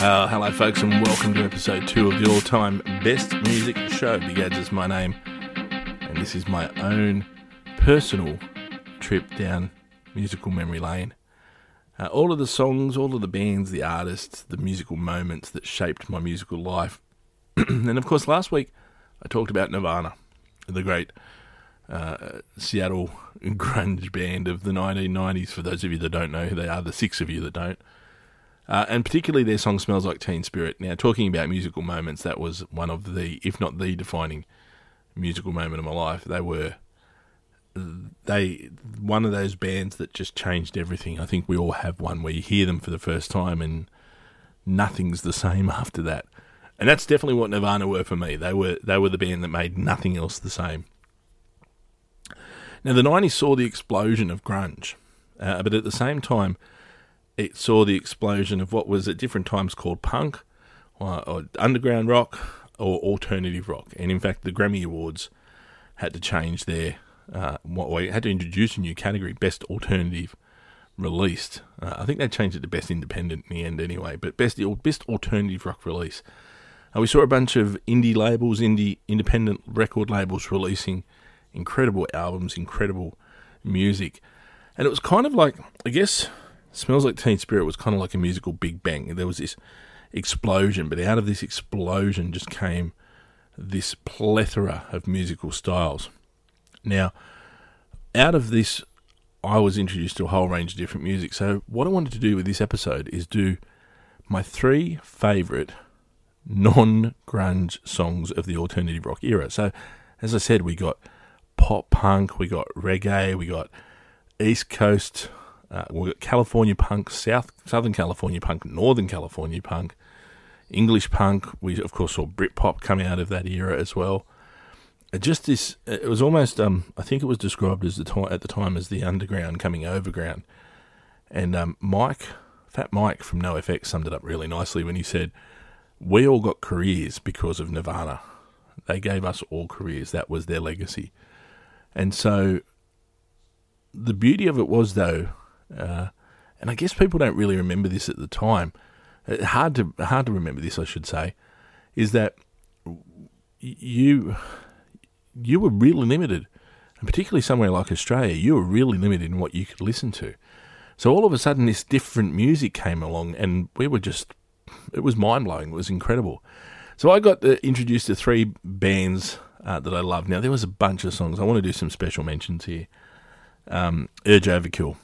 Uh, hello, folks, and welcome to episode two of the all time best music show. Big Ads is my name, and this is my own personal trip down musical memory lane. Uh, all of the songs, all of the bands, the artists, the musical moments that shaped my musical life. and of course, last week I talked about Nirvana, the great uh, Seattle grunge band of the 1990s. For those of you that don't know who they are, the six of you that don't. Uh, and particularly their song Smells Like Teen Spirit. Now, talking about musical moments, that was one of the, if not the defining musical moment of my life. They were, they, one of those bands that just changed everything. I think we all have one where you hear them for the first time and nothing's the same after that. And that's definitely what Nirvana were for me. They were, they were the band that made nothing else the same. Now, the 90s saw the explosion of grunge, uh, but at the same time, it saw the explosion of what was at different times called punk, or, or underground rock, or alternative rock. And in fact, the Grammy Awards had to change their, uh, what we had to introduce a new category, best alternative released. Uh, I think they changed it to best independent in the end, anyway. But best best alternative rock release. Uh, we saw a bunch of indie labels, indie independent record labels releasing incredible albums, incredible music, and it was kind of like I guess Smells Like Teen Spirit was kind of like a musical Big Bang. There was this explosion, but out of this explosion just came this plethora of musical styles. Now, out of this, I was introduced to a whole range of different music. So, what I wanted to do with this episode is do my three favourite non grunge songs of the alternative rock era. So, as I said, we got pop punk, we got reggae, we got East Coast uh, we've got California punk, South Southern California punk, Northern California punk, English punk. We of course saw Britpop come out of that era as well. It just this, it was almost. Um, I think it was described as the time at the time as the underground coming overground. And um, Mike, Fat Mike from NoFX summed it up really nicely when he said, "We all got careers because of Nirvana. They gave us all careers. That was their legacy." And so, the beauty of it was though uh, and I guess people don't really remember this at the time. Uh, hard to hard to remember this, I should say, is that you you were really limited, and particularly somewhere like Australia, you were really limited in what you could listen to. So all of a sudden, this different music came along, and we were just it was mind blowing. It was incredible. So I got uh, introduced to three bands uh, that I love. Now there was a bunch of songs. I want to do some special mentions here. Um, Urge Overkill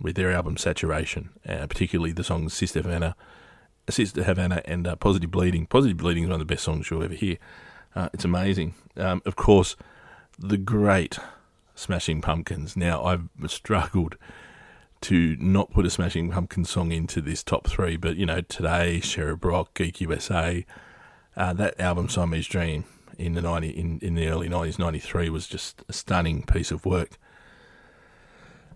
with their album Saturation, uh, particularly the songs Sister Havana, Sister Havana, and uh, Positive Bleeding. Positive Bleeding is one of the best songs you'll ever hear. Uh, it's amazing. Um, of course, the great Smashing Pumpkins. Now, I've struggled to not put a Smashing Pumpkins song into this top three, but you know, today, Cherub Rock, Geek USA, uh, that album Siamese Dream in the 90, in, in the early 90s, 93, was just a stunning piece of work.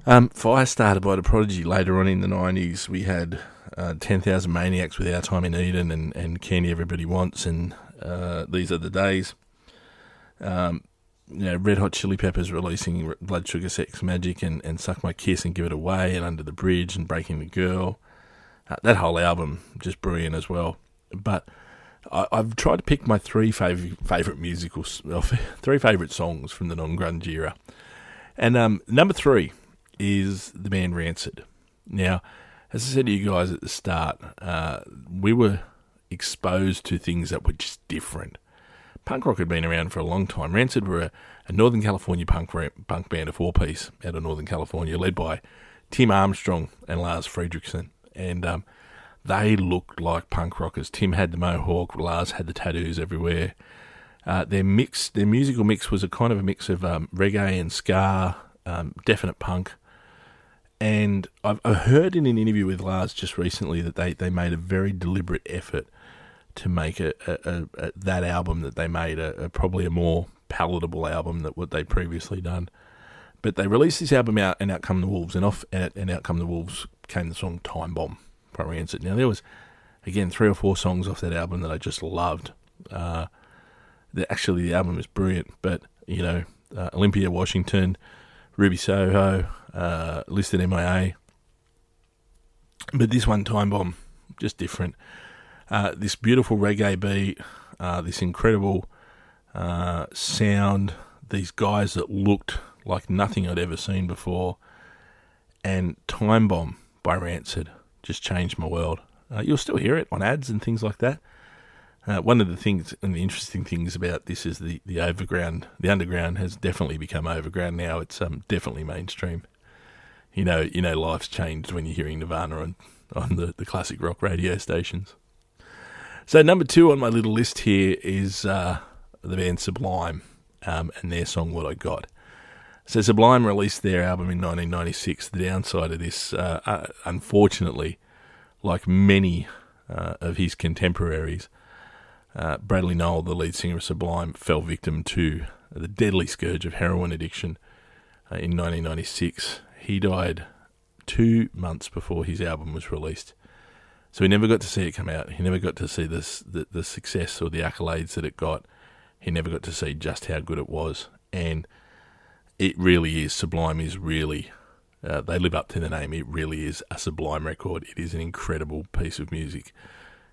Um, Firestarter by the Prodigy later on in the 90s. We had uh, 10,000 Maniacs with Our Time in Eden and, and Candy Everybody Wants and uh, These Are the Days. Um, you know, Red Hot Chili Peppers releasing Blood Sugar Sex Magik and, and Suck My Kiss and Give It Away and Under the Bridge and Breaking the Girl. Uh, that whole album, just brilliant as well. But I, have tried to pick my three fav- favourite musicals, three favourite songs from the non grunge era. And um, number three is the band Rancid. Now, as I said to you guys at the start, uh, we were exposed to things that were just different. Punk rock had been around for a long time. Rancid were a, a Northern California punk punk band, a four piece out of Northern California, led by Tim Armstrong and Lars Frederiksen, and um, they looked like punk rockers. Tim had the mohawk, Lars had the tattoos everywhere. Uh, their mix, their musical mix was a kind of a mix of um, reggae and ska, um, definite punk, and I've, heard in an interview with Lars just recently that they, they made a very deliberate effort to make a, a, a that album that they made a, probably a more palatable album than what they'd previously done. But they released this album out, and out come the wolves, and off and out come the wolves came the song Time Bomb by Rancid. Now there was again three or four songs off that album that I just loved. Uh, the, actually, the album is brilliant, but you know, uh, Olympia, Washington, Ruby Soho, uh, listed MIA. But this one, Time Bomb, just different. Uh, this beautiful reggae beat, uh, this incredible uh, sound, these guys that looked like nothing I'd ever seen before, and Time Bomb by Rancid just changed my world. Uh, you'll still hear it on ads and things like that. Uh, one of the things and the interesting things about this is the, the overground, the underground has definitely become overground now. It's um, definitely mainstream. You know, you know, life's changed when you're hearing Nirvana on on the, the classic rock radio stations. So number two on my little list here is uh, the band Sublime um, and their song "What I Got." So Sublime released their album in 1996. The downside of this, uh, uh, unfortunately, like many uh, of his contemporaries, uh, Bradley Nowell, the lead singer of Sublime, fell victim to the deadly scourge of heroin addiction uh, in 1996. He died two months before his album was released. So he never got to see it come out. He never got to see this, the, the success or the accolades that it got. He never got to see just how good it was. And it really is. Sublime is really, uh, they live up to the name. It really is a sublime record. It is an incredible piece of music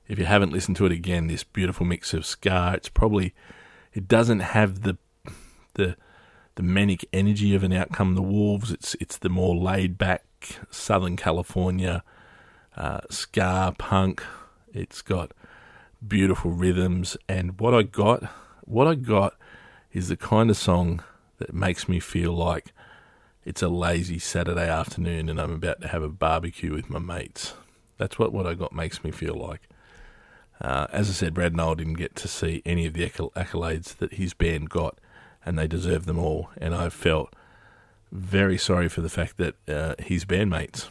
if you haven't listened to it again, this beautiful mix of ska. It's probably it doesn't have the the the manic energy of an out come the wolves. It's it's the more laid back Southern California uh, ska punk. It's got beautiful rhythms, and what I got, what I got, is the kind of song that makes me feel like it's a lazy Saturday afternoon and I'm about to have a barbecue with my mates. That's what what I got makes me feel like. Uh, as I said, Brad Nowell didn't get to see any of the accolades that his band got, and they deserve them all. And I felt very sorry for the fact that uh, his bandmates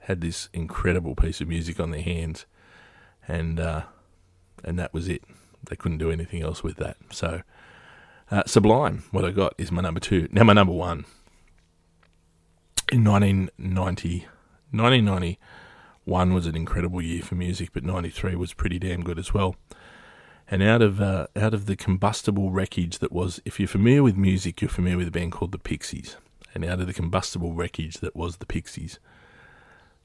had this incredible piece of music on their hands, and uh, and that was it. They couldn't do anything else with that. So, uh, Sublime, what I got is my number two. Now, my number one. In 1990, 1990 one was an incredible year for music, but '93 was pretty damn good as well. And out of uh, out of the combustible wreckage that was, if you're familiar with music, you're familiar with a band called the Pixies. And out of the combustible wreckage that was the Pixies,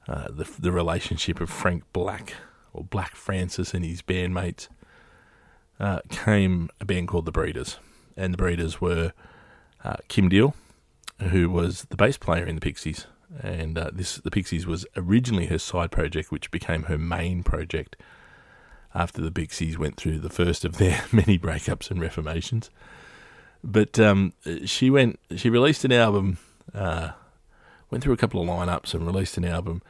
uh, the the relationship of Frank Black or Black Francis and his bandmates uh, came a band called the Breeders, and the Breeders were uh, Kim Deal, who was the bass player in the Pixies, and uh, this the Pixies was originally her side project, which became her main project after the Pixies went through the first of their many breakups and reformations. But um, she went, she released an album, uh, went through a couple of lineups and released an album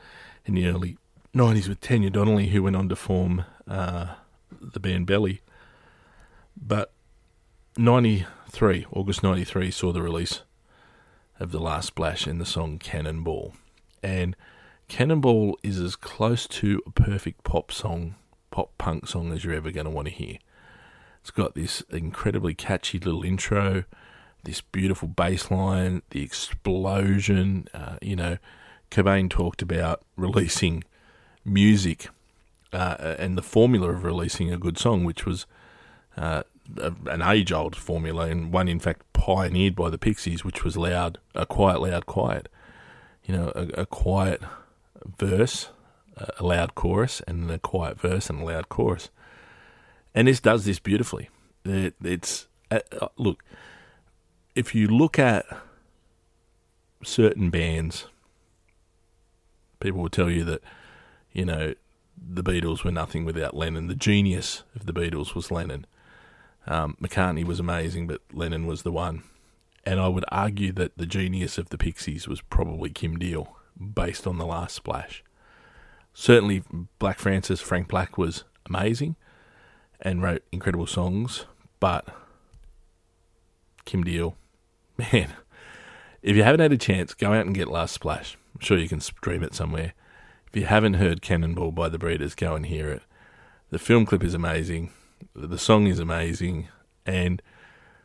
in the early '90s with Tanya Donelly, who went on to form uh, the band Belly. But '93, August '93, saw the release of The Last Splash in the song Cannonball. And Cannonball is as close to a perfect pop song, pop punk song as you're ever going to want to hear. It's got this incredibly catchy little intro, this beautiful bass line, the explosion. Uh, you know, Cobain talked about releasing music uh, and the formula of releasing a good song, which was uh, an age old formula and one in fact pioneered by the Pixies, which was loud, a quiet, loud, quiet. You know, a, a quiet verse, a loud chorus, and a quiet verse and a loud chorus. And this does this beautifully. It, it's uh, uh, look, if you look at certain bands, people will tell you that you know the Beatles were nothing without Lennon. The genius of the Beatles was Lennon um, McCartney was amazing, but Lennon was the one. And I would argue that the genius of the Pixies was probably Kim Deal, based on the last splash. Certainly, Black Francis, Frank Black was amazing and wrote incredible songs, but Kim Deal, man, if you haven't had a chance, go out and get Last Splash. I'm sure you can stream it somewhere. If you haven't heard Cannonball by the Breeders, go and hear it. The film clip is amazing. The song is amazing, and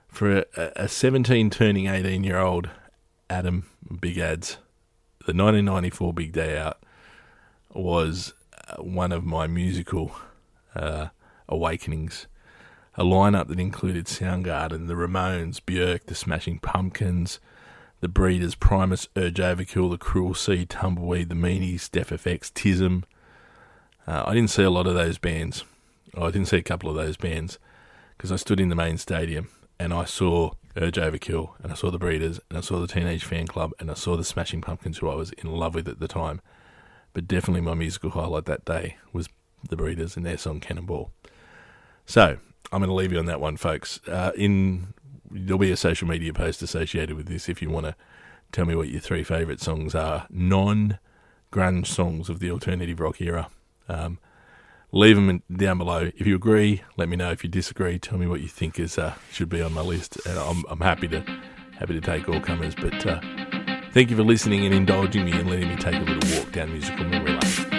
for a, a 17 turning 18 year old Adam Big Ads, the 1994 Big Day Out was uh, one of my musical uh, awakenings. A lineup that included Soundgarden, the Ramones, Björk, the Smashing Pumpkins, the Breeders, Primus, Urge Overkill, the Cruel Sea, Tumbleweed, the Meanies, Def FX, Tism, Uh, I didn't see a lot of those bands. Oh, I didn't see a couple of those bands because I stood in the main stadium and I saw Urge Overkill and I saw the Breeders and I saw the Teenage Fanclub and I saw the Smashing Pumpkins, who I was in love with at the time. But definitely my musical highlight that day was the Breeders and their song Cannonball. So I'm going to leave you on that one, folks. Uh, in there'll be a social media post associated with this if you want to tell me what your three favourite songs are, non grunge songs of the alternative rock era. Um, leave them down below. If you agree, let me know. If you disagree, tell me what you think is uh, should be on my list, and I'm, I'm happy to happy to take all comers. But uh, thank you for listening and indulging me and letting me take a little walk down musical memory lane.